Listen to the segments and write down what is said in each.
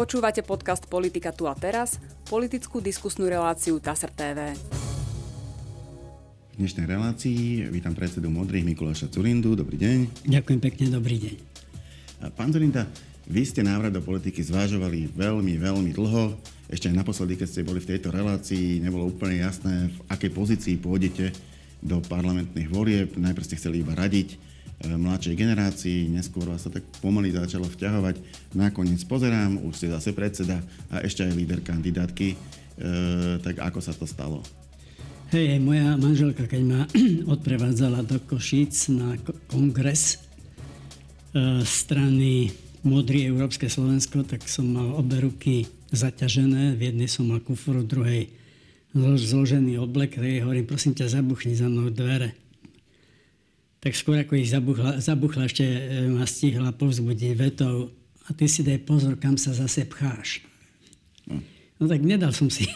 Počúvate podcast Politika tu a teraz, politickú diskusnú reláciu TASR TV. V dnešnej relácii vítam predsedu Modrých Mikuláša Curindu. Dobrý deň. Ďakujem pekne, dobrý deň. Pán Curinda, vy ste návrat do politiky zvážovali veľmi, veľmi dlho. Ešte aj naposledy, keď ste boli v tejto relácii, nebolo úplne jasné, v akej pozícii pôjdete do parlamentných volieb. Najprv ste chceli iba radiť mladšej generácii, neskôr vás sa tak pomaly začalo vťahovať. Nakoniec pozerám, už ste zase predseda a ešte aj líder kandidátky. E, tak ako sa to stalo? Hej, moja manželka, keď ma odprevádzala do Košíc na kongres e, strany Modrý Európske Slovensko, tak som mal obe ruky zaťažené. V jednej som mal kufru, v druhej zložený oblek. Tak hovorím, prosím ťa, zabuchni za mnou dvere tak skôr ako ich zabuchla, zabuchla ešte e, ma stihla povzbudiť vetou a ty si daj pozor, kam sa zase pcháš. No tak nedal som si,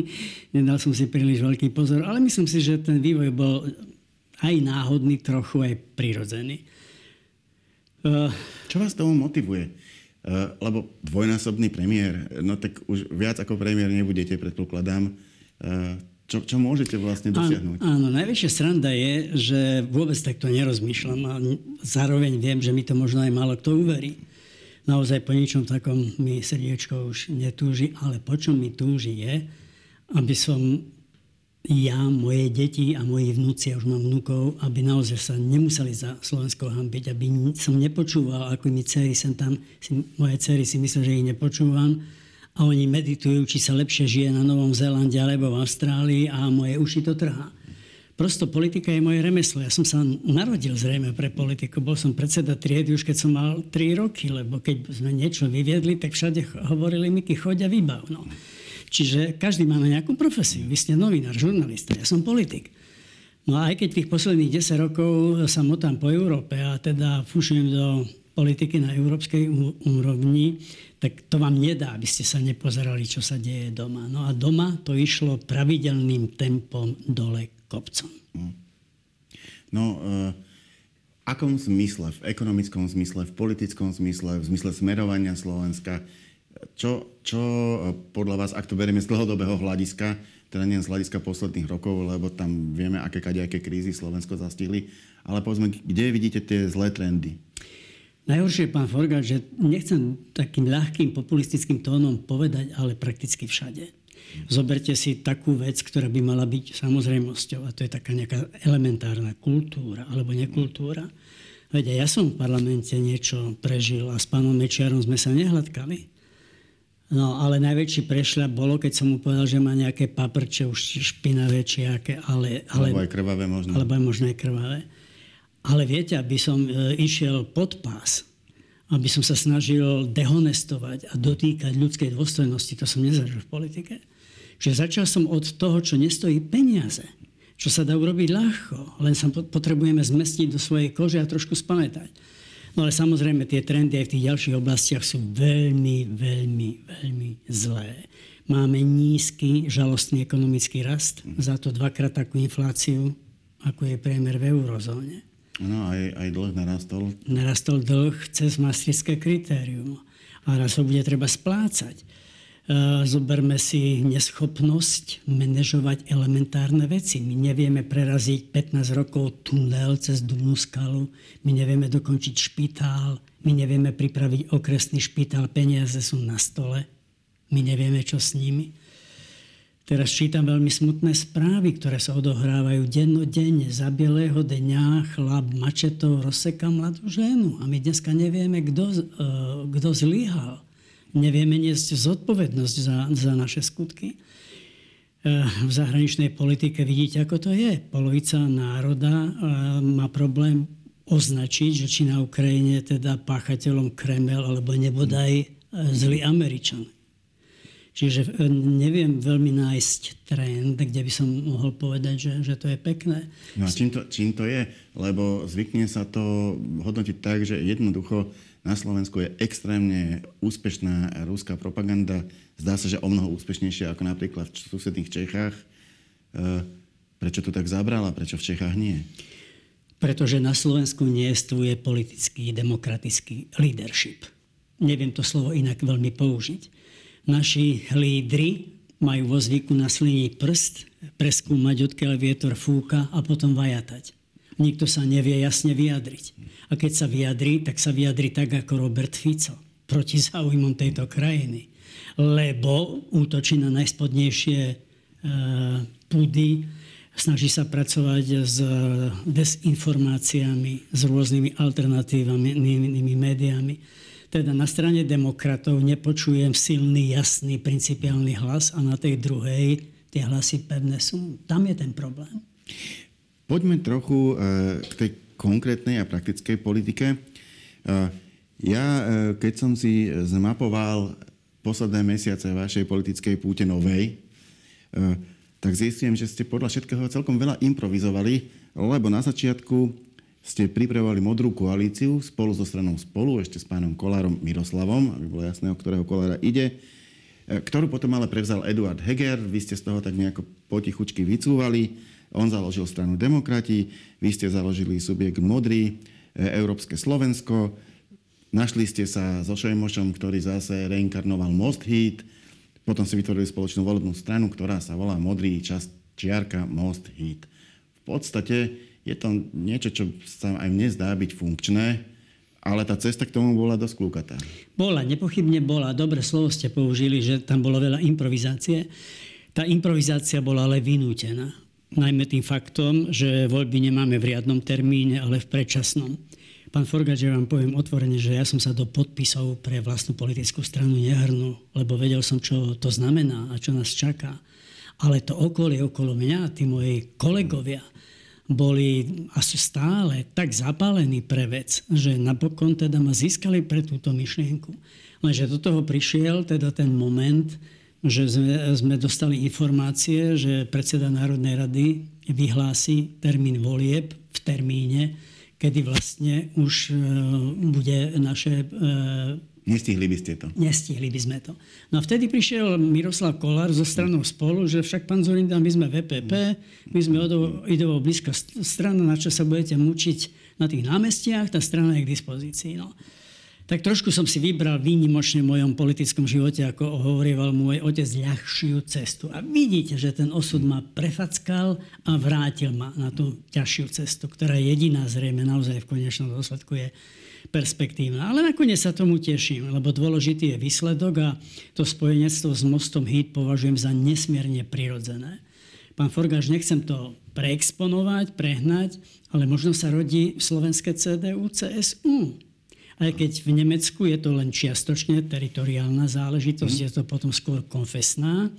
nedal som si príliš veľký pozor, ale myslím si, že ten vývoj bol aj náhodný, trochu aj prirodzený. Uh, Čo vás tomu motivuje? Uh, lebo dvojnásobný premiér, no tak už viac ako premiér nebudete, predpokladám. Čo, čo môžete vlastne dosiahnuť? Áno, áno, najväčšia sranda je, že vôbec takto nerozmýšľam a zároveň viem, že mi to možno aj málo kto uverí. Naozaj po ničom takom mi srdiečko už netúži, ale po čom mi túži je, aby som ja, moje deti a moji vnúci, ja už mám vnúkov, aby naozaj sa nemuseli za Slovensko hambiť, aby som nepočúval, ako mi dcery sem tam, si, moje dcery si myslím, že ich nepočúvam, a oni meditujú, či sa lepšie žije na Novom Zélande alebo v Austrálii a moje uši to trhá. Prosto politika je moje remeslo. Ja som sa narodil zrejme pre politiku. Bol som predseda triedy už keď som mal 3 roky, lebo keď sme niečo vyviedli, tak všade hovorili mi, choď a vybav. No. Čiže každý má na nejakú profesiu. Vy ste novinár, žurnalista, ja som politik. No a aj keď tých posledných 10 rokov sa motám po Európe a teda fúšujem do politiky na európskej úrovni, tak to vám nedá, aby ste sa nepozerali, čo sa deje doma. No a doma to išlo pravidelným tempom dole kopcom. Hm. No, uh, akom zmysle? V ekonomickom zmysle, v politickom zmysle, v zmysle smerovania Slovenska? Čo, čo eh, podľa vás, ak to berieme z dlhodobého hľadiska, teda nie z hľadiska posledných rokov, lebo tam vieme, aké kadejaké krízy Slovensko zastihli, ale povedzme, kde vidíte tie zlé trendy? Najhoršie pán Forgát, že nechcem takým ľahkým populistickým tónom povedať, ale prakticky všade. Zoberte si takú vec, ktorá by mala byť samozrejmosťou, a to je taká nejaká elementárna kultúra alebo nekultúra. Veď ja som v parlamente niečo prežil a s pánom Mečiarom sme sa nehľadkali. No, ale najväčší prešľap bolo, keď som mu povedal, že má nejaké paprče už špinavé, či aké, ale, ale... Alebo aj krvavé možno. Alebo aj možno aj krvavé. Ale viete, aby som e, išiel pod pás, aby som sa snažil dehonestovať a dotýkať ľudskej dôstojnosti, to som nezažil v politike. Čiže začal som od toho, čo nestojí peniaze, čo sa dá urobiť ľahko, len sa potrebujeme zmestiť do svojej kože a trošku spamätať. No ale samozrejme tie trendy aj v tých ďalších oblastiach sú veľmi, veľmi, veľmi zlé. Máme nízky, žalostný ekonomický rast, za to dvakrát takú infláciu, ako je priemer v eurozóne. No, aj, aj dlh narastol. Narastol dlh cez maastrichtské kritérium. A raz ho bude treba splácať. E, zoberme si neschopnosť manažovať elementárne veci. My nevieme preraziť 15 rokov tunel cez Dumnú skalu, my nevieme dokončiť špitál, my nevieme pripraviť okresný špitál, peniaze sú na stole, my nevieme, čo s nimi. Teraz čítam veľmi smutné správy, ktoré sa odohrávajú dennodenne. Za bielého dňa chlap mačetou rozseka mladú ženu. A my dneska nevieme, kto, uh, kto zlyhal. Nevieme niesť zodpovednosť za, za naše skutky. Uh, v zahraničnej politike vidíte, ako to je. Polovica národa uh, má problém označiť, že či na Ukrajine teda páchateľom Kremel alebo nebodaj zlý Američan Čiže e, neviem veľmi nájsť trend, kde by som mohol povedať, že, že to je pekné. No a čím to, čím to je? Lebo zvykne sa to hodnotiť tak, že jednoducho na Slovensku je extrémne úspešná ruská propaganda. Zdá sa, že o mnoho úspešnejšia ako napríklad v susedných Čechách. E, prečo to tak zabrala? Prečo v Čechách nie? Pretože na Slovensku nie je politický demokratický leadership neviem to slovo inak veľmi použiť. Naši lídry majú vo zvyku na sliny prst, preskúmať, odkiaľ vietor fúka a potom vajatať. Nikto sa nevie jasne vyjadriť. A keď sa vyjadrí, tak sa vyjadrí tak ako Robert Fico proti záujmom tejto krajiny. Lebo útočí na najspodnejšie e, púdy, snaží sa pracovať s desinformáciami, s rôznymi alternatívnymi médiami. Teda na strane demokratov nepočujem silný, jasný, principiálny hlas a na tej druhej tie hlasy pevné sú. Tam je ten problém. Poďme trochu e, k tej konkrétnej a praktickej politike. E, ja, e, keď som si zmapoval posledné mesiace vašej politickej púte novej, tak zistím, že ste podľa všetkého celkom veľa improvizovali, lebo na začiatku ste pripravovali modrú koalíciu spolu so stranou Spolu, ešte s pánom Kolárom Miroslavom, aby bolo jasné, o ktorého Kolára ide, ktorú potom ale prevzal Eduard Heger. Vy ste z toho tak nejako potichučky vycúvali. On založil stranu Demokrati, vy ste založili subjekt Modrý, e, Európske Slovensko. Našli ste sa so Šojmošom, ktorý zase reinkarnoval Most Hit. Potom si vytvorili spoločnú volebnú stranu, ktorá sa volá Modrý čas čiarka Most Hit. V podstate je to niečo, čo sa aj mne zdá byť funkčné, ale tá cesta k tomu bola dosť klúkatá. Bola, nepochybne bola. Dobre slovo ste použili, že tam bolo veľa improvizácie. Tá improvizácia bola ale vynútená najmä tým faktom, že voľby nemáme v riadnom termíne, ale v predčasnom. Pán Forgač, vám poviem otvorene, že ja som sa do podpisov pre vlastnú politickú stranu nehrnul, lebo vedel som, čo to znamená a čo nás čaká. Ale to okolie okolo mňa, tí moji kolegovia, boli asi stále tak zapálení pre vec, že napokon teda ma získali pre túto myšlienku. Lenže do toho prišiel teda ten moment, že sme, sme dostali informácie, že predseda Národnej rady vyhlási termín volieb v termíne, kedy vlastne už e, bude naše... Nestihli by ste to. Nestihli by sme to. No vtedy prišiel Miroslav Kolár zo stranou spolu, že však pán Zorinda, my sme VPP, my sme ideovo blízka strana, na čo sa budete mučiť na tých námestiach, tá strana je k dispozícii. No tak trošku som si vybral výnimočne v mojom politickom živote, ako hovorieval môj otec, ľahšiu cestu. A vidíte, že ten osud ma prefackal a vrátil ma na tú ťažšiu cestu, ktorá jediná zrejme naozaj v konečnom dôsledku je perspektívna. Ale nakoniec sa tomu teším, lebo dôležitý je výsledok a to spojenectvo s mostom HIT považujem za nesmierne prirodzené. Pán Forgáš, nechcem to preexponovať, prehnať, ale možno sa rodí v slovenské CDU, CSU aj keď v Nemecku je to len čiastočne teritoriálna záležitosť, mm. je to potom skôr konfesná.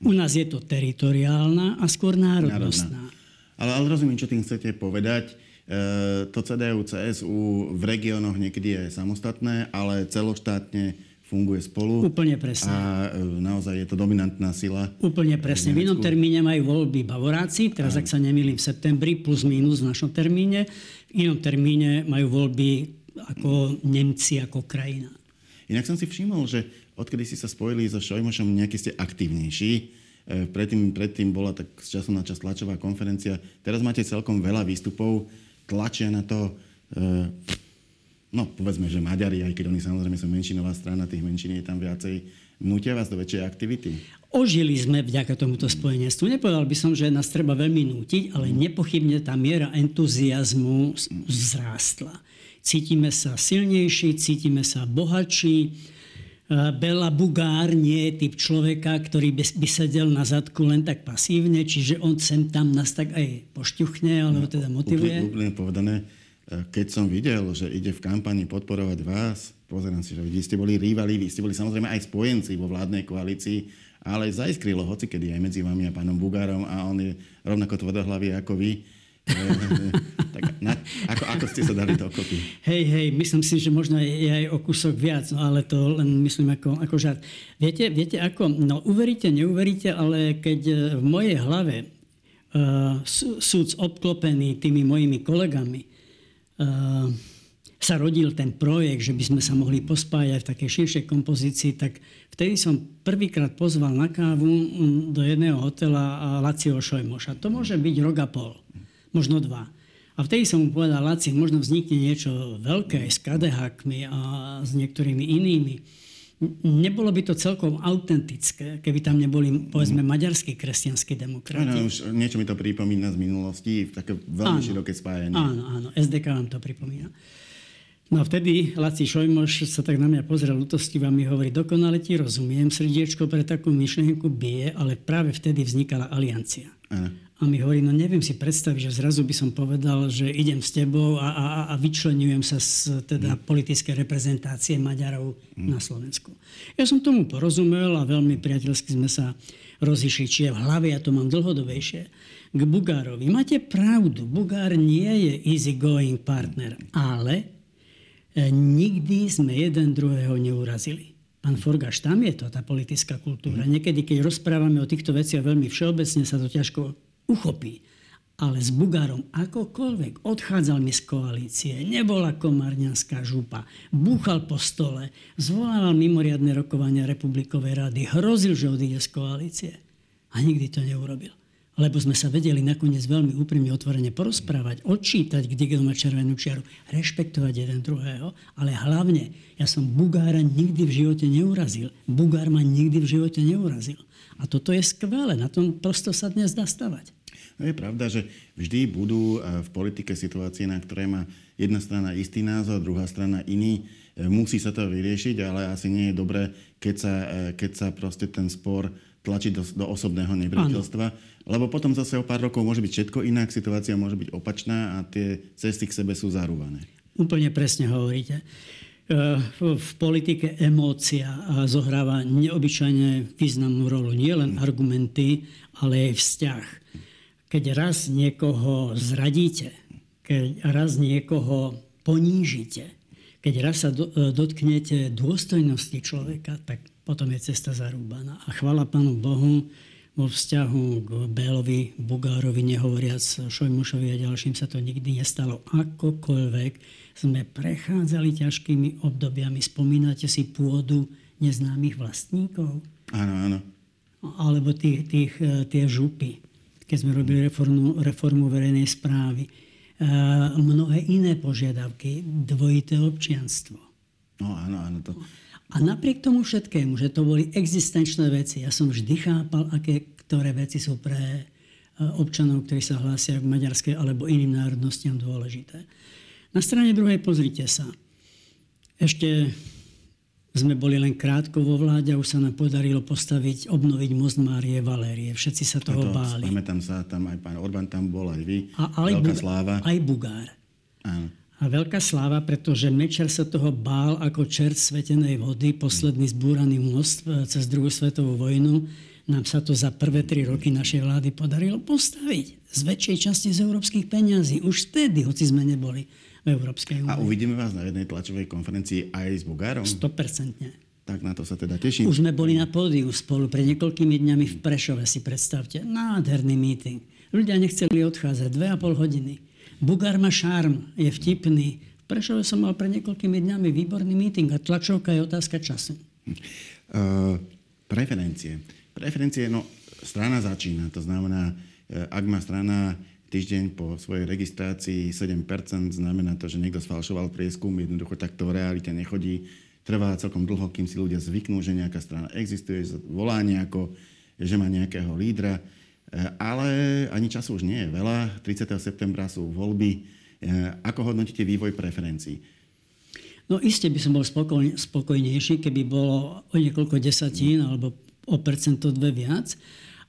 U nás je to teritoriálna a skôr národnostná. Ale, ale rozumiem, čo tým chcete povedať. E, to CDU, CSU v regiónoch niekedy je samostatné, ale celoštátne funguje spolu. Úplne presne. A e, naozaj je to dominantná sila. Úplne presne. V, inom termíne majú voľby Bavoráci, teraz ak sa nemýlim v septembri, plus minus v našom termíne. V inom termíne majú voľby ako Nemci, ako krajina. Inak som si všimol, že odkedy si sa spojili so Šojmošom, nejaký ste aktívnejší. E, predtým, predtým bola tak z času na čas tlačová konferencia. Teraz máte celkom veľa výstupov. Tlačia na to, e, no povedzme, že Maďari, aj keď oni samozrejme sú menšinová strana, tých menšín je tam viacej. Nutia vás do väčšej aktivity? Ožili sme vďaka tomuto spojenectvu. Nepovedal by som, že nás treba veľmi nútiť, ale nepochybne tá miera entuziasmu vzrástla cítime sa silnejší, cítime sa bohatší. E, Bela Bugár nie je typ človeka, ktorý by, sedel na zadku len tak pasívne, čiže on sem tam nás tak aj pošťuchne, alebo teda motivuje. Úplne, úplne povedané, e, keď som videl, že ide v kampani podporovať vás, pozerám si, že vy ste boli rivali, vy ste boli samozrejme aj spojenci vo vládnej koalícii, ale zaiskrilo hoci kedy aj medzi vami a pánom Bugárom a on je rovnako tvrdohlavý ako vy tak na, ako, ako ste sa dali dokopy? Hej, hej, myslím si, že možno je aj o kúsok viac, no, ale to len myslím ako, ako žart. Viete, viete ako, no uveríte, neuveríte, ale keď e, v mojej hlave uh, súd obklopený tými mojimi kolegami uh, sa rodil ten projekt, že by sme sa mohli pospájať v takej širšej kompozícii, tak vtedy som prvýkrát pozval na kávu do jedného hotela Lacio Šojmoša. To môže byť rok a pol možno dva. A vtedy som mu povedal, Laci, možno vznikne niečo veľké s kadehakmi a s niektorými inými. Nebolo by to celkom autentické, keby tam neboli, povedzme, maďarskí kresťanskí demokrati. Áno, už niečo mi to pripomína z minulosti, také veľmi áno, široké spájanie. Áno, áno, SDK vám to pripomína. No a vtedy Laci Šojmoš sa tak na mňa pozrel ľutostivo a mi hovorí, dokonale ti rozumiem, srdiečko pre takú myšlienku bije, ale práve vtedy vznikala aliancia. Áno. A mi hovorí, no neviem si predstaviť, že zrazu by som povedal, že idem s tebou a, a, a vyčlenujem sa z teda, mm. politické reprezentácie Maďarov mm. na Slovensku. Ja som tomu porozumel a veľmi priateľsky sme sa rozišli, či je v hlave, ja to mám dlhodobejšie. K Bugárovi. Máte pravdu, Bugár nie je easy going partner, ale e, nikdy sme jeden druhého neurazili. Pán Forgaš, tam je to tá politická kultúra. Mm. Niekedy, keď rozprávame o týchto veciach veľmi všeobecne, sa to ťažko uchopí. Ale s Bugárom akokoľvek odchádzal mi z koalície, nebola komárňanská župa, búchal po stole, zvolával mimoriadne rokovania Republikovej rady, hrozil, že odíde z koalície. A nikdy to neurobil. Lebo sme sa vedeli nakoniec veľmi úprimne otvorene porozprávať, odčítať, kde kto má červenú čiaru, rešpektovať jeden druhého, ale hlavne, ja som Bugára nikdy v živote neurazil. Bugár ma nikdy v živote neurazil. A toto je skvelé, na tom prosto sa dnes dá stavať. No je pravda, že vždy budú e, v politike situácie, na ktoré má jedna strana istý názor, druhá strana iný. E, musí sa to vyriešiť, ale asi nie je dobré, keď sa, e, keď sa proste ten spor tlačí do, do osobného nepriateľstva. Lebo potom zase o pár rokov môže byť všetko inak, situácia môže byť opačná a tie cesty k sebe sú zarúvané. Úplne presne hovoríte v politike emócia zohráva neobyčajne významnú rolu. Nie len argumenty, ale aj vzťah. Keď raz niekoho zradíte, keď raz niekoho ponížite, keď raz sa dotknete dôstojnosti človeka, tak potom je cesta zarúbaná. A chvala Pánu Bohu, vo vzťahu k Bélovi, Bugárovi, nehovoriac Šojmušovi a ďalším sa to nikdy nestalo. Akokoľvek sme prechádzali ťažkými obdobiami. Spomínate si pôdu neznámych vlastníkov? Áno, áno. Alebo tých, tých, e, tie župy, keď sme robili reformu, reformu verejnej správy. E, mnohé iné požiadavky, dvojité občianstvo. No áno, áno. To... A napriek tomu všetkému, že to boli existenčné veci, ja som vždy chápal, aké ktoré veci sú pre e, občanov, ktorí sa hlásia k maďarskej alebo iným národnostiam dôležité. Na strane druhej pozrite sa. Ešte sme boli len krátko vo vláde a už sa nám podarilo postaviť, obnoviť most Márie Valérie. Všetci sa toho to, báli. Pamätám sa, tam aj pán Orbán tam bol, aj vy. A, aj Veľká Bug- sláva. Aj Bugár. Áno. A veľká sláva, pretože Mečer sa toho bál ako čert svetenej vody, posledný zbúraný most e, cez druhú svetovú vojnu. Nám sa to za prvé tri roky našej vlády podarilo postaviť z väčšej časti z európskych peňazí. Už vtedy, hoci sme neboli v Európskej únii. A uvidíme vás na jednej tlačovej konferencii aj s Bugárom? 100%. Tak na to sa teda teším. Už sme boli na pódiu spolu pred niekoľkými dňami v Prešove, si predstavte. Nádherný meeting. Ľudia nechceli odchádzať, dve a pol hodiny. Bugár má šarm, je vtipný. V Prešove som mal pred niekoľkými dňami výborný meeting a tlačovka je otázka času. Uh, preferencie. Preferencie, no, strana začína. To znamená, eh, ak má strana týždeň po svojej registrácii 7%, znamená to, že niekto sfalšoval prieskum, jednoducho takto v realite nechodí. Trvá celkom dlho, kým si ľudia zvyknú, že nejaká strana existuje, volá nejako, že má nejakého lídra. Eh, ale ani času už nie je veľa. 30. septembra sú voľby. Eh, ako hodnotíte vývoj preferencií? No iste by som bol spokojnejší, keby bolo o niekoľko desatín alebo o percento dve viac.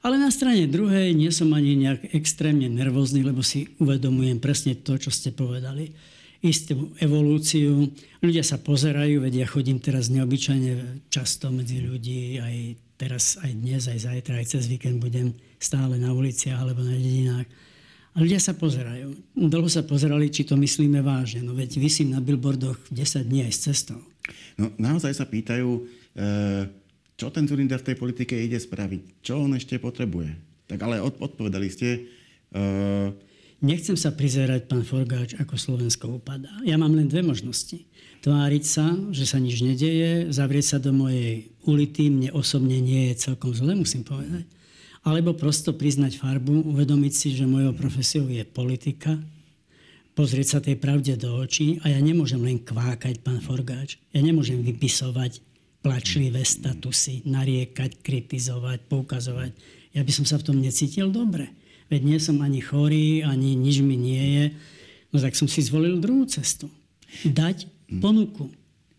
Ale na strane druhej nie som ani nejak extrémne nervózny, lebo si uvedomujem presne to, čo ste povedali. Istú evolúciu. Ľudia sa pozerajú, vedia, ja chodím teraz neobyčajne často medzi ľudí, aj teraz, aj dnes, aj zajtra, aj cez víkend budem stále na uliciach alebo na dedinách. A ľudia sa pozerajú. Dlho sa pozerali, či to myslíme vážne. No veď vysím na billboardoch 10 dní aj s cestou. No naozaj sa pýtajú, e- čo ten Zurinda v tej politike ide spraviť, čo on ešte potrebuje. Tak ale odpovedali ste. Uh... Nechcem sa prizerať, pán Forgáč, ako Slovensko upadá. Ja mám len dve možnosti. Tváriť sa, že sa nič nedeje, zavrieť sa do mojej ulity, mne osobne nie je celkom zle, musím povedať. Alebo prosto priznať farbu, uvedomiť si, že mojou profesiou je politika, pozrieť sa tej pravde do očí a ja nemôžem len kvákať, pán Forgáč. Ja nemôžem vypisovať plačlivé statusy, nariekať, kritizovať, poukazovať. Ja by som sa v tom necítil dobre. Veď nie som ani chorý, ani nič mi nie je. No tak som si zvolil druhú cestu. Dať ponuku.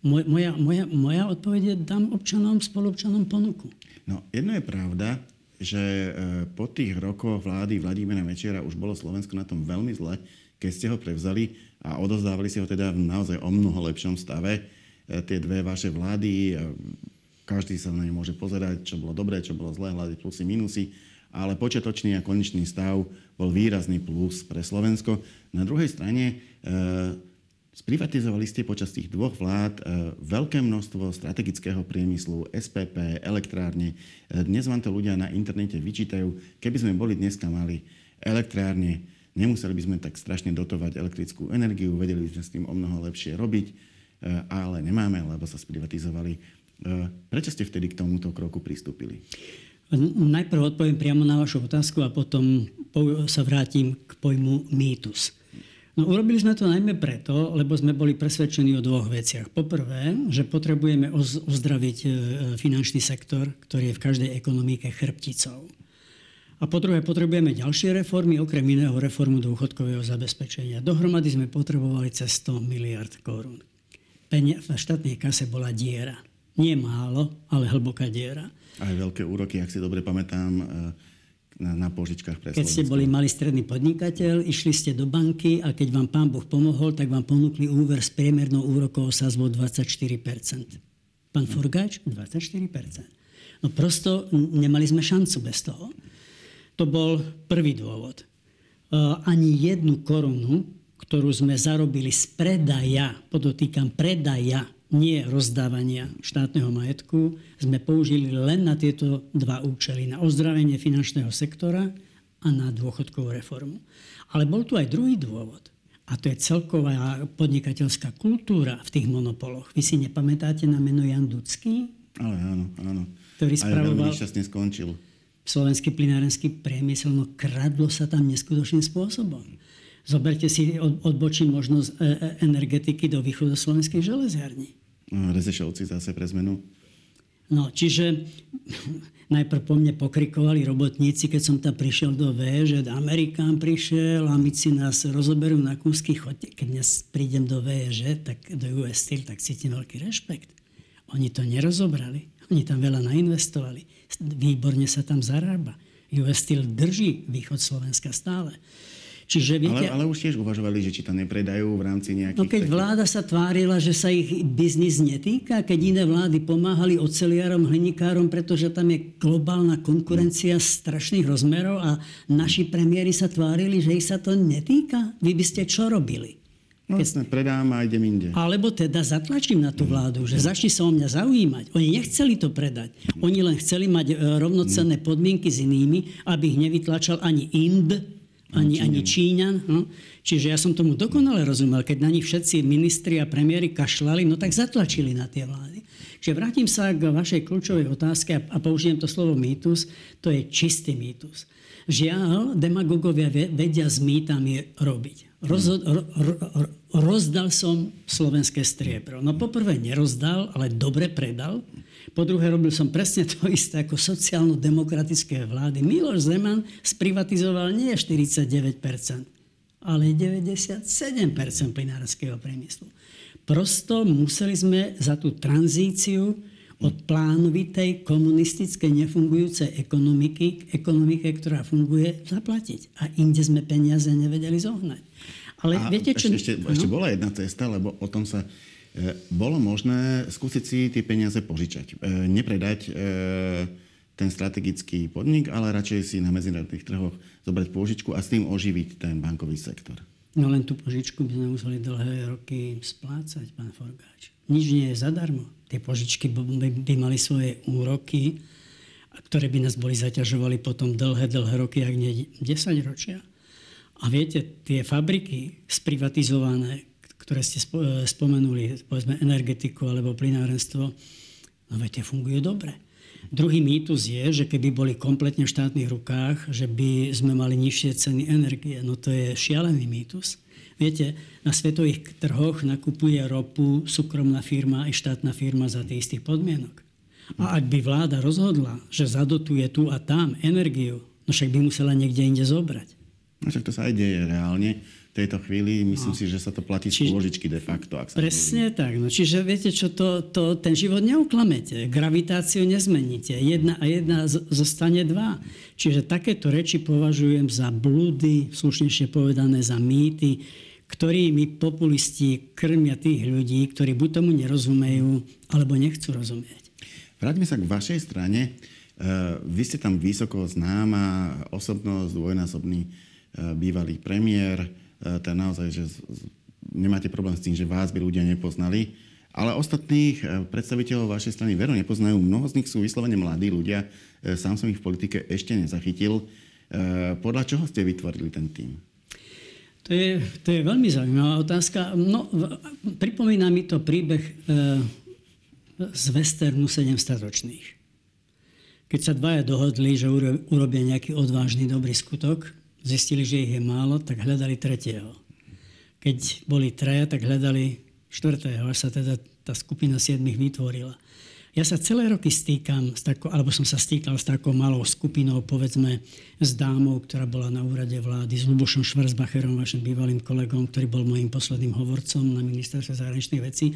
Moja, moja, moja odpoveď je, dám občanom, spolupčanom ponuku. No, jedno je pravda, že e, po tých rokoch vlády Vladimíra Večera už bolo Slovensko na tom veľmi zle, keď ste ho prevzali a odozdávali si ho teda v naozaj o mnoho lepšom stave. E, tie dve vaše vlády, e, každý sa na ne môže pozerať, čo bolo dobré, čo bolo zlé, hľadať plusy, minusy, ale počiatočný a konečný stav bol výrazný plus pre Slovensko. Na druhej strane Sprivatizovali ste počas tých dvoch vlád e, veľké množstvo strategického priemyslu, SPP, elektrárne. E, dnes vám to ľudia na internete vyčítajú. Keby sme boli dneska mali elektrárne, nemuseli by sme tak strašne dotovať elektrickú energiu, vedeli by sme s tým o mnoho lepšie robiť, e, ale nemáme, lebo sa sprivatizovali. Prečo ste vtedy k tomuto kroku pristúpili? Najprv odpoviem priamo na vašu otázku a potom sa vrátim k pojmu mýtus. No urobili sme to najmä preto, lebo sme boli presvedčení o dvoch veciach. Poprvé, že potrebujeme ozdraviť e, finančný sektor, ktorý je v každej ekonomike chrbticou. A po druhé, potrebujeme ďalšie reformy, okrem iného reformu dôchodkového zabezpečenia. Dohromady sme potrebovali cez 100 miliard korún. v štátnej kase bola diera. Nie málo, ale hlboká diera. Aj veľké úroky, ak si dobre pamätám, e, na, požičkách pre Keď ste boli malý stredný podnikateľ, išli ste do banky a keď vám pán Boh pomohol, tak vám ponúkli úver s priemernou úrokovou sazbou 24% Pán Forgáč 24% No prosto nemali sme šancu bez toho. To bol prvý dôvod. Uh, ani jednu korunu, ktorú sme zarobili z predaja, podotýkam predaja nie rozdávania štátneho majetku, sme použili len na tieto dva účely. Na ozdravenie finančného sektora a na dôchodkovú reformu. Ale bol tu aj druhý dôvod. A to je celková podnikateľská kultúra v tých monopoloch. Vy si nepamätáte na meno Jan Dudský? Ale áno, áno. Ktorý spravoval... veľmi skončil. Slovenský plinárenský priemysel, no kradlo sa tam neskutočným spôsobom. Zoberte si odbočím možnosť e, e, energetiky do východu slovenských železiarní. No, Rezešovci zase pre zmenu. No, čiže najprv po mne pokrikovali robotníci, keď som tam prišiel do V, že Amerikán prišiel a my si nás rozoberú na kúsky. Chodte. Keď dnes prídem do že, tak do US Steel, tak cítim veľký rešpekt. Oni to nerozobrali. Oni tam veľa nainvestovali. Výborne sa tam zarába. US Steel drží východ Slovenska stále. Čiže viete, ale, ale už tiež uvažovali, že či to nepredajú v rámci nejakých... No keď takých... vláda sa tvárila, že sa ich biznis netýka, keď iné vlády pomáhali oceliarom, hliníkárom, pretože tam je globálna konkurencia no. strašných rozmerov a naši premiéry sa tvárili, že ich sa to netýka. Vy by ste čo robili? No jasne, predám a idem inde. Alebo teda zatlačím na tú vládu, že začni sa o mňa zaujímať. Oni nechceli to predať. Oni len chceli mať e, rovnocenné podmienky s inými, aby ich nevytlačal ani Ind, ani, ani Číňan. No. Čiže ja som tomu dokonale rozumel, keď na nich všetci ministri a premiéry kašľali, no tak zatlačili na tie vlády. Čiže vrátim sa k vašej kľúčovej otázke a použijem to slovo mýtus. To je čistý mýtus. Žiaľ, demagogovia vedia s mýtami robiť. Roz, ro, ro, rozdal som slovenské striebro. No poprvé nerozdal, ale dobre predal. Po druhé, robil som presne to isté ako sociálno-demokratické vlády. Miloš Zeman sprivatizoval nie 49%, ale 97% plinárskeho priemyslu. Prosto museli sme za tú tranzíciu od plánovitej komunistickej nefungujúcej ekonomiky k ekonomike, ktorá funguje, zaplatiť. A inde sme peniaze nevedeli zohnať. Ale a viete, čo... Ešte, ešte, no? ešte bola jedna cesta, lebo o tom sa bolo možné skúsiť si tie peniaze požičať. E, nepredať e, ten strategický podnik, ale radšej si na medzinárodných trhoch zobrať pôžičku a s tým oživiť ten bankový sektor. No len tú požičku by sme museli dlhé roky splácať, pán Forgáč. Nič nie je zadarmo. Tie požičky by, by mali svoje úroky, ktoré by nás boli zaťažovali potom dlhé, dlhé roky, ak nie 10 ročia. A viete, tie fabriky sprivatizované, ktoré ste e, spomenuli, povedzme energetiku alebo plinárenstvo, no viete, fungujú dobre. Druhý mýtus je, že keby boli kompletne v štátnych rukách, že by sme mali nižšie ceny energie. No to je šialený mýtus. Viete, na svetových trhoch nakupuje ropu súkromná firma aj štátna firma za tých istých podmienok. A ak by vláda rozhodla, že zadotuje tu a tam energiu, no však by musela niekde inde zobrať. No však to sa aj deje reálne tejto chvíli. Myslím no. si, že sa to platí z pôžičky de facto. Ak sa presne hovorí. tak. No, čiže viete čo, to, to, ten život neuklamete. Gravitáciu nezmeníte. Jedna a jedna z, zostane dva. Čiže takéto reči považujem za blúdy, slušnejšie povedané za mýty, ktorými populisti krmia tých ľudí, ktorí buď tomu nerozumejú, alebo nechcú rozumieť. Vráťme sa k vašej strane. Uh, vy ste tam vysoko známa osobnosť, dvojnásobný uh, bývalý premiér, Je naozaj, že nemáte problém s tým, že vás by ľudia nepoznali. Ale ostatných e, predstaviteľov vašej strany veru nepoznajú. Mnoho z nich sú vyslovene mladí ľudia. E, sám som ich v politike ešte nezachytil. Podľa čoho ste vytvorili ten tým? To je, to je veľmi zaujímavá otázka. No, pripomína mi to príbeh e, z westernu 700 ročných. Keď sa dvaja dohodli, že urobia nejaký odvážny dobrý skutok, zistili, že ich je málo, tak hľadali tretieho. Keď boli traja, tak hľadali štvrtého, až sa teda tá skupina siedmých vytvorila. Ja sa celé roky stýkam, s takou, alebo som sa stýkal s takou malou skupinou, povedzme, s dámou, ktorá bola na úrade vlády, s Lubošom Švarzbacherom, vašim bývalým kolegom, ktorý bol môjim posledným hovorcom na ministerstve zahraničných vecí.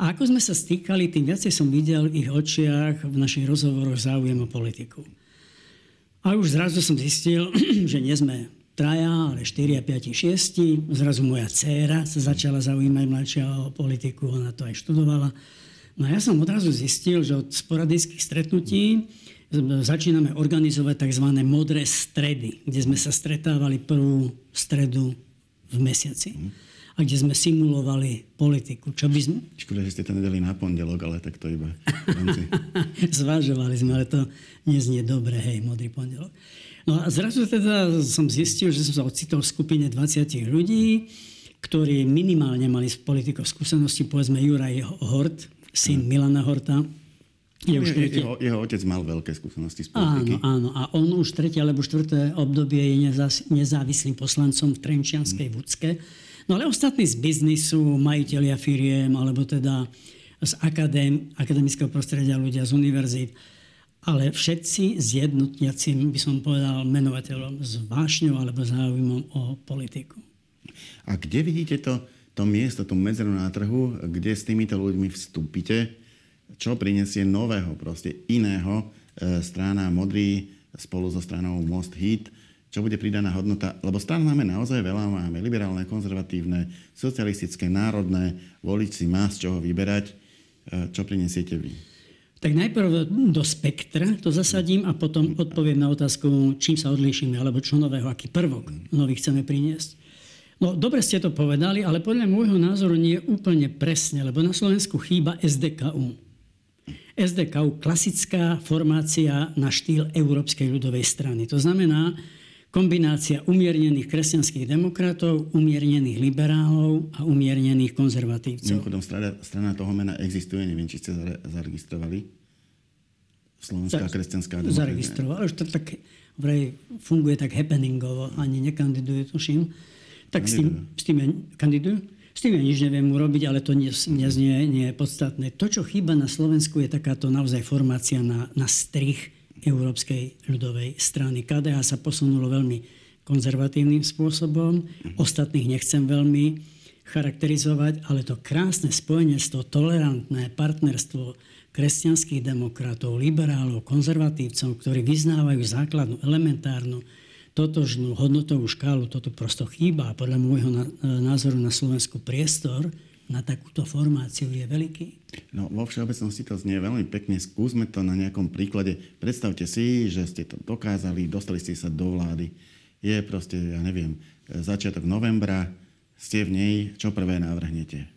A ako sme sa stýkali, tým viacej som videl ich očiach v našich rozhovoroch záujem o politiku. A už zrazu som zistil, že nie sme traja, ale 4, 5, 6. Zrazu moja dcéra sa začala zaujímať mladšia o politiku, ona to aj študovala. No a ja som odrazu zistil, že od sporadických stretnutí začíname organizovať tzv. modré stredy, kde sme sa stretávali prvú stredu v mesiaci. Mm a kde sme simulovali politiku. Čo by sme... Škoda, že ste to nedali na pondelok, ale tak to iba... Zvažovali sme, ale to neznie dobre, hej, modrý pondelok. No a zrazu teda som zistil, že som sa ocitol v skupine 20 ľudí, ktorí minimálne mali s politikou skúsenosti, povedzme Juraj Hort, syn. Milana Horta, je už tretie... jeho, jeho otec mal veľké skúsenosti z politiky. Áno, áno. A on už tretie alebo štvrté obdobie je nezávislým poslancom v Trenčianskej hmm. Vúcke. No ale ostatní z biznisu, majiteľia firiem, alebo teda z akadém, akademického prostredia ľudia z univerzít, ale všetci zjednotniacim, by som povedal, menovateľom s vášňou alebo záujmom o politiku. A kde vidíte to, to miesto, tú medzeru na trhu, kde s týmito ľuďmi vstúpite, čo prinesie nového, proste iného e, strana Modrý spolu so stranou Most Hit, čo bude pridaná hodnota, lebo strán máme naozaj veľa, máme liberálne, konzervatívne, socialistické, národné, voliť si má z čoho vyberať. E, čo prinesiete vy? Tak najprv do spektra to zasadím a potom odpoviem na otázku, čím sa odlíšime, alebo čo nového, aký prvok nový chceme priniesť. No, dobre ste to povedali, ale podľa môjho názoru nie je úplne presne, lebo na Slovensku chýba SDKU. SDKU, klasická formácia na štýl Európskej ľudovej strany. To znamená, kombinácia umiernených kresťanských demokratov, umiernených liberálov a umiernených konzervatívcov. Mimochodom, strana, strana toho mena existuje, neviem, či ste zaregistrovali. Slovenská tak, kresťanská demokracia. Zaregistrovala, už to tak vraj funguje tak happeningovo, ani nekandiduje, tuším. Tak s tým, s tým ja, kandidujú? S tým ja nič neviem urobiť, ale to dnes, dnes nie, nie je podstatné. To, čo chýba na Slovensku, je takáto naozaj formácia na, na strich Európskej ľudovej strany. KDH sa posunulo veľmi konzervatívnym spôsobom, ostatných nechcem veľmi charakterizovať, ale to krásne spojenectvo, tolerantné partnerstvo kresťanských demokratov, liberálov, konzervatívcov, ktorí vyznávajú základnú, elementárnu, totožnú hodnotovú škálu, toto prosto chýba. Podľa môjho názoru na Slovensku priestor na takúto formáciu je veľký? No, vo všeobecnosti to znie veľmi pekne. Skúsme to na nejakom príklade. Predstavte si, že ste to dokázali, dostali ste sa do vlády. Je proste, ja neviem, začiatok novembra, ste v nej, čo prvé navrhnete?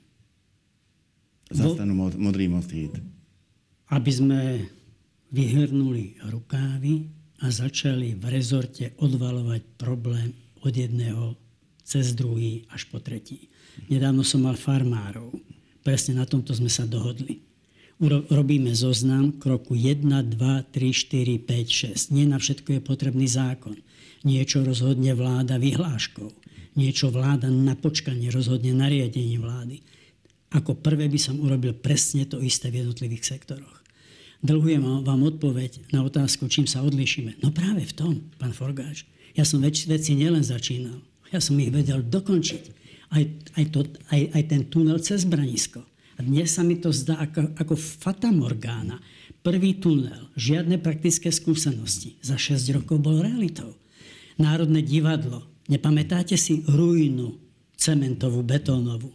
Zastanú mod, modrý most hit. Aby sme vyhrnuli rukávy a začali v rezorte odvalovať problém od jedného cez druhý až po tretí. Nedávno som mal farmárov. Presne na tomto sme sa dohodli. Robíme zoznam kroku 1, 2, 3, 4, 5, 6. Nie na všetko je potrebný zákon. Niečo rozhodne vláda vyhláškou. niečo vláda na počkanie rozhodne nariadením vlády. Ako prvé by som urobil presne to isté v jednotlivých sektoroch. Dlhujem vám odpoveď na otázku, čím sa odlišíme. No práve v tom, pán Forgáč. Ja som veci nielen začínal, ja som ich vedel dokončiť. Aj, aj, to, aj, aj ten tunel cez Branisko. A dnes sa mi to zdá ako, ako fatamorgána. Prvý tunel, žiadne praktické skúsenosti. Za 6 rokov bol realitou. Národné divadlo, nepamätáte si ruínu cementovú, betónovú.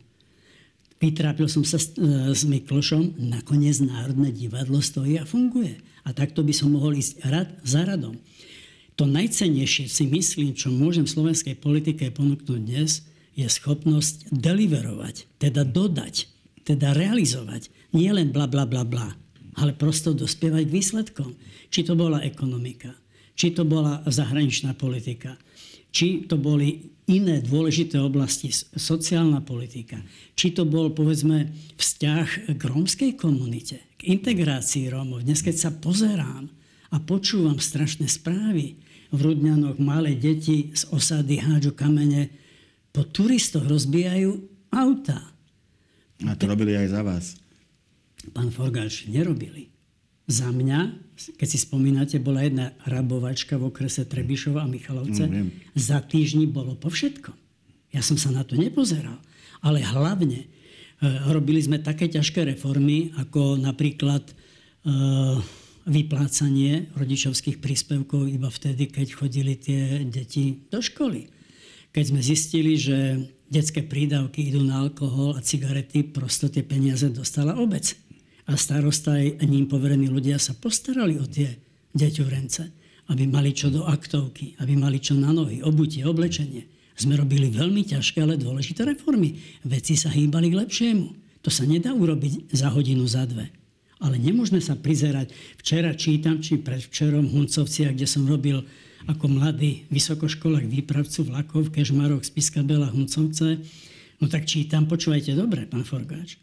Vytrápil som sa s, e, s Miklošom, nakoniec Národné divadlo stojí a funguje. A takto by som mohol ísť rad za radom. To najcennejšie si myslím, čo môžem slovenskej politike ponúknuť dnes, je schopnosť deliverovať, teda dodať, teda realizovať. Nie len bla bla bla bla, ale prosto dospievať k výsledkom. Či to bola ekonomika, či to bola zahraničná politika, či to boli iné dôležité oblasti, sociálna politika, či to bol, povedzme, vzťah k rómskej komunite, k integrácii Rómov. Dnes, keď sa pozerám a počúvam strašné správy, v Rudňanoch malé deti z osady hádžu kamene, po turistoch rozbijajú auta. A to robili aj za vás. Pán Forgáč, nerobili. Za mňa, keď si spomínate, bola jedna rabovačka v okrese Trebišova a Michalovce. No, za týždni bolo po všetko. Ja som sa na to nepozeral. Ale hlavne e, robili sme také ťažké reformy, ako napríklad e, vyplácanie rodičovských príspevkov iba vtedy, keď chodili tie deti do školy. Keď sme zistili, že detské prídavky idú na alkohol a cigarety, prosto tie peniaze dostala obec a starosta aj ním poverení ľudia sa postarali o tie deťurence, aby mali čo do aktovky, aby mali čo na nohy, obutie, oblečenie. Sme robili veľmi ťažké, ale dôležité reformy. Veci sa hýbali k lepšiemu. To sa nedá urobiť za hodinu, za dve. Ale nemôžeme sa prizerať. Včera čítam, či predvčerom v Huncovciach, kde som robil ako mladý vysokoškolák výpravcu vlakov v Kežmaroch, Spiskabela, Huncovce, no tak čítam, počúvajte dobre, pán Forgáč,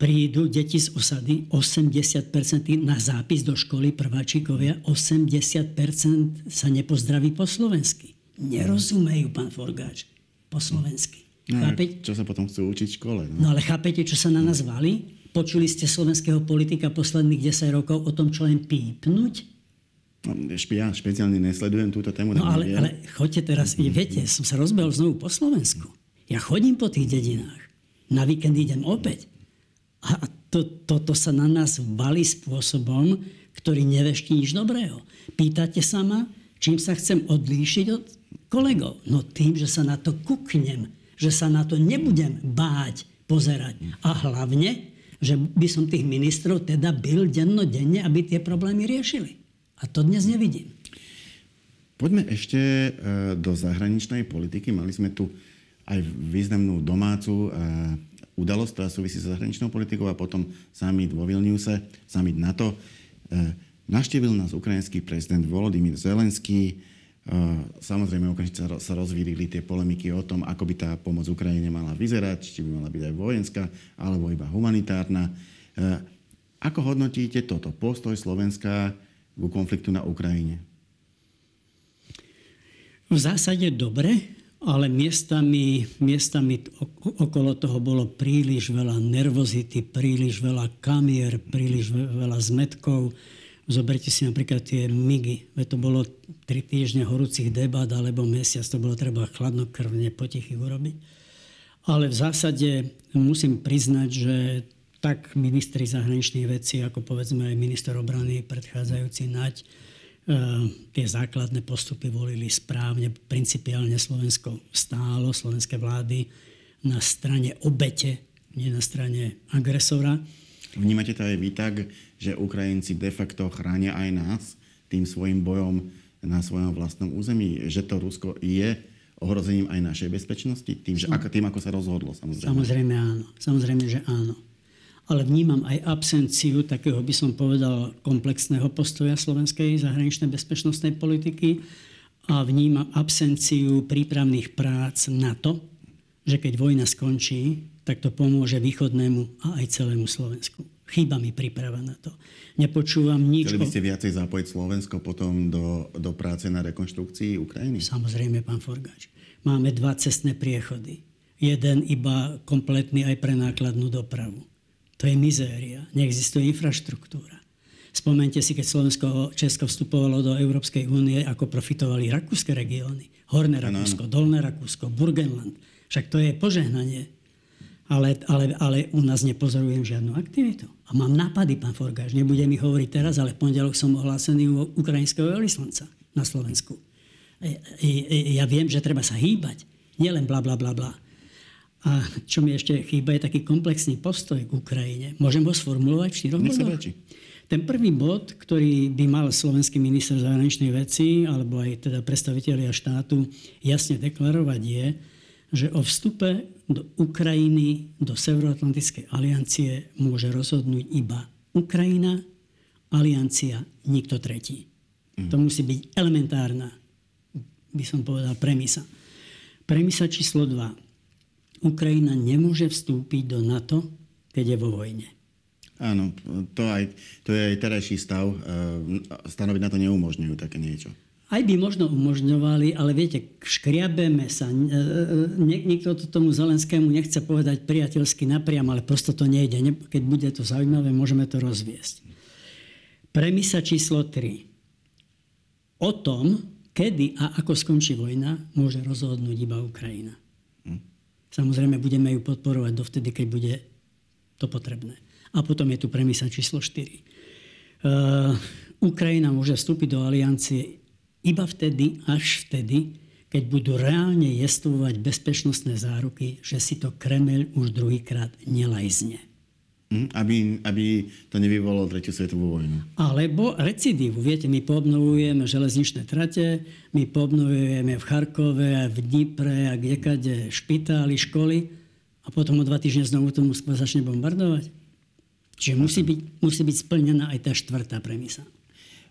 prídu deti z osady, 80% na zápis do školy prváčikovia, 80% sa nepozdraví po slovensky. Nerozumejú, pán Forgáč, po slovensky. No? Čo sa potom chcú učiť v škole? No? no ale chápete, čo sa na nás valí? Počuli ste slovenského politika posledných 10 rokov o tom, čo len pípnuť? Ja špeciálne nesledujem túto tému. No ale, ale choďte teraz, mm-hmm. viete, som sa rozbehol znovu po Slovensku. Ja chodím po tých dedinách. Na víkend idem opäť. A to, toto sa na nás valí spôsobom, ktorý nevešti nič dobrého. Pýtate sa ma, čím sa chcem odlíšiť od kolegov. No tým, že sa na to kuknem, že sa na to nebudem báť, pozerať. A hlavne, že by som tých ministrov teda byl dennodenne, aby tie problémy riešili. A to dnes nevidím. Poďme ešte e, do zahraničnej politiky. Mali sme tu aj významnú domácu e, udalosť, ktorá súvisí s zahraničnou politikou a potom summit vo Vilniuse, summit NATO. E, Naštívil nás ukrajinský prezident Volodymyr Zelenský. Samozrejme, okamžite sa rozvírili tie polemiky o tom, ako by tá pomoc Ukrajine mala vyzerať, či by mala byť aj vojenská, alebo iba humanitárna. Ako hodnotíte toto postoj Slovenska ku konfliktu na Ukrajine? V zásade dobre ale miestami, miestami okolo toho bolo príliš veľa nervozity, príliš veľa kamier, príliš veľa zmetkov. Zoberte si napríklad tie migy. Veď to bolo tri týždne horúcich debat alebo mesiac, to bolo treba chladnokrvne potichy urobiť. Ale v zásade musím priznať, že tak ministri zahraničných vecí, ako povedzme aj minister obrany predchádzajúci Naď, Ehm, tie základné postupy volili správne. Principiálne Slovensko stálo, slovenské vlády na strane obete, nie na strane agresora. Vnímate to aj vy tak, že Ukrajinci de facto chránia aj nás tým svojim bojom na svojom vlastnom území, že to Rusko je ohrozením aj našej bezpečnosti, tým, že, ako, tým ako sa rozhodlo, samozrejme. Samozrejme áno. Samozrejme, že áno ale vnímam aj absenciu takého, by som povedal, komplexného postoja slovenskej zahraničnej bezpečnostnej politiky a vnímam absenciu prípravných prác na to, že keď vojna skončí, tak to pomôže východnému a aj celému Slovensku. Chýba mi príprava na to. Nepočúvam nič. Chceli by ste viacej zapojiť Slovensko potom do, do práce na rekonštrukcii Ukrajiny? Samozrejme, pán Forgáč. Máme dva cestné priechody. Jeden iba kompletný aj pre nákladnú dopravu. To je mizéria. Neexistuje infraštruktúra. Spomente si, keď Slovensko Česko vstupovalo do Európskej únie, ako profitovali rakúske regióny. Horné Rakúsko, Dolné Rakúsko, Burgenland. Však to je požehnanie. Ale, ale, ale u nás nepozorujem žiadnu aktivitu. A mám nápady, pán Forgáš. Nebude mi hovoriť teraz, ale v pondelok som ohlásený u ukrajinského veľvyslanca na Slovensku. E, e, e, ja viem, že treba sa hýbať. Nielen bla, bla, bla, bla. A čo mi ešte chýba, je taký komplexný postoj k Ukrajine. Môžem ho sformulovať v štyroch bodoch? Ten prvý bod, ktorý by mal slovenský minister zahraničnej veci alebo aj teda predstavitelia štátu jasne deklarovať je, že o vstupe do Ukrajiny, do Severoatlantickej aliancie môže rozhodnúť iba Ukrajina, aliancia, nikto tretí. Mm. To musí byť elementárna, by som povedal, premisa. Premisa číslo 2. Ukrajina nemôže vstúpiť do NATO, keď je vo vojne. Áno, to, aj, to je aj terajší stav. E, stanoviť na to neumožňujú také niečo. Aj by možno umožňovali, ale viete, škriabeme sa. E, e, Nik- nikto to tomu Zelenskému nechce povedať priateľsky napriam, ale prosto to nejde. Keď bude to zaujímavé, môžeme to rozviesť. Premisa číslo 3. O tom, kedy a ako skončí vojna, môže rozhodnúť iba Ukrajina. Hm. Samozrejme, budeme ju podporovať dovtedy, keď bude to potrebné. A potom je tu premisa číslo 4. Uh, Ukrajina môže vstúpiť do aliancie iba vtedy, až vtedy, keď budú reálne jestvovať bezpečnostné záruky, že si to Kremel už druhýkrát nelajzne. Hm, aby, aby to nevyvolalo tretiu svetovú vojnu. Alebo recidívu. Viete, my poobnovujeme železničné trate, my poobnovujeme v Charkove, v Dnipre a kdekade špitály, školy a potom o dva týždne znovu to začne bombardovať. Čiže musí byť, musí byť splnená aj tá štvrtá premisa.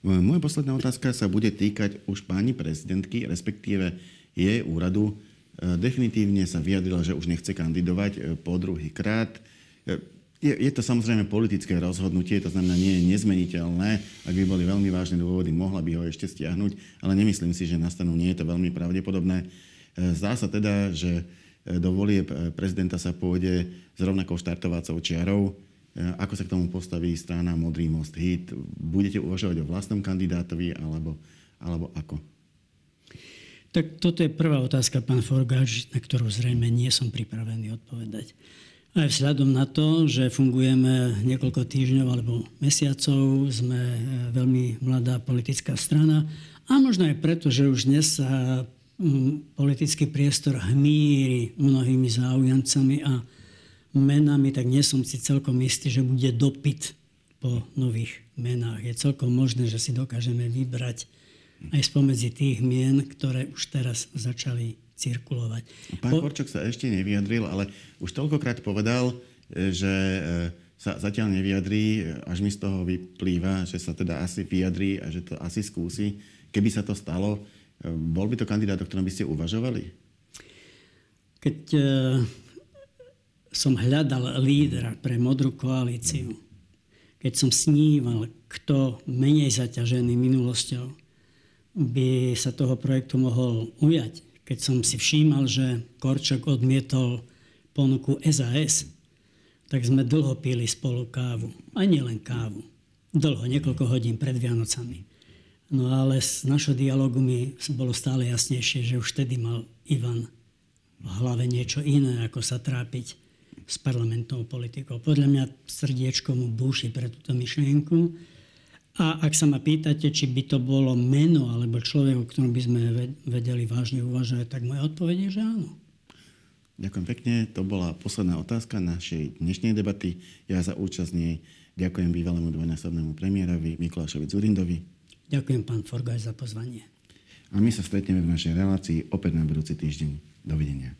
Moja posledná otázka sa bude týkať už pani prezidentky, respektíve jej úradu. E, definitívne sa vyjadrila, že už nechce kandidovať e, po druhý krát. E, je, je to samozrejme politické rozhodnutie, to znamená, nie je nezmeniteľné. Ak by boli veľmi vážne dôvody, mohla by ho ešte stiahnuť, ale nemyslím si, že nastanú. Nie je to veľmi pravdepodobné. Zdá sa teda, že do volie prezidenta sa pôjde s rovnakou štartovacou čiarou. E, ako sa k tomu postaví strana Modrý most hit? Budete uvažovať o vlastnom kandidátovi alebo, alebo ako? Tak toto je prvá otázka, pán Forgáč, na ktorú zrejme nie som pripravený odpovedať. Aj vzhľadom na to, že fungujeme niekoľko týždňov alebo mesiacov, sme e, veľmi mladá politická strana a možno aj preto, že už dnes sa politický priestor hmíri mnohými záujemcami a menami, tak nie som si celkom istý, že bude dopyt po nových menách. Je celkom možné, že si dokážeme vybrať aj spomedzi tých mien, ktoré už teraz začali cirkulovať. Pán po... Korčok sa ešte nevyjadril, ale už toľkokrát povedal, e, že e, sa zatiaľ nevyjadrí, až mi z toho vyplýva, že sa teda asi vyjadrí a že to asi skúsi. Keby sa to stalo, e, bol by to kandidát, o ktorom by ste uvažovali? Keď som hľadal lídra pre modrú koalíciu, keď som sníval, kto menej zaťažený minulosťou by sa toho projektu mohol ujať, keď som si všímal, že Korčok odmietol ponuku SAS, tak sme dlho pili spolu kávu. A nielen kávu. Dlho, niekoľko hodín pred Vianocami. No ale z našho dialogu mi bolo stále jasnejšie, že už vtedy mal Ivan v hlave niečo iné, ako sa trápiť s parlamentnou politikou. Podľa mňa srdiečko mu búši pre túto myšlienku. A ak sa ma pýtate, či by to bolo meno alebo človek, o ktorom by sme vedeli vážne uvažovať, tak moja odpoveď je, že áno. Ďakujem pekne. To bola posledná otázka našej dnešnej debaty. Ja za účasť nej ďakujem bývalému dvojnásobnému premiérovi Mikulášovi Zurindovi. Ďakujem pán Forgaj za pozvanie. A my sa stretneme v našej relácii opäť na budúci týždeň. Dovidenia.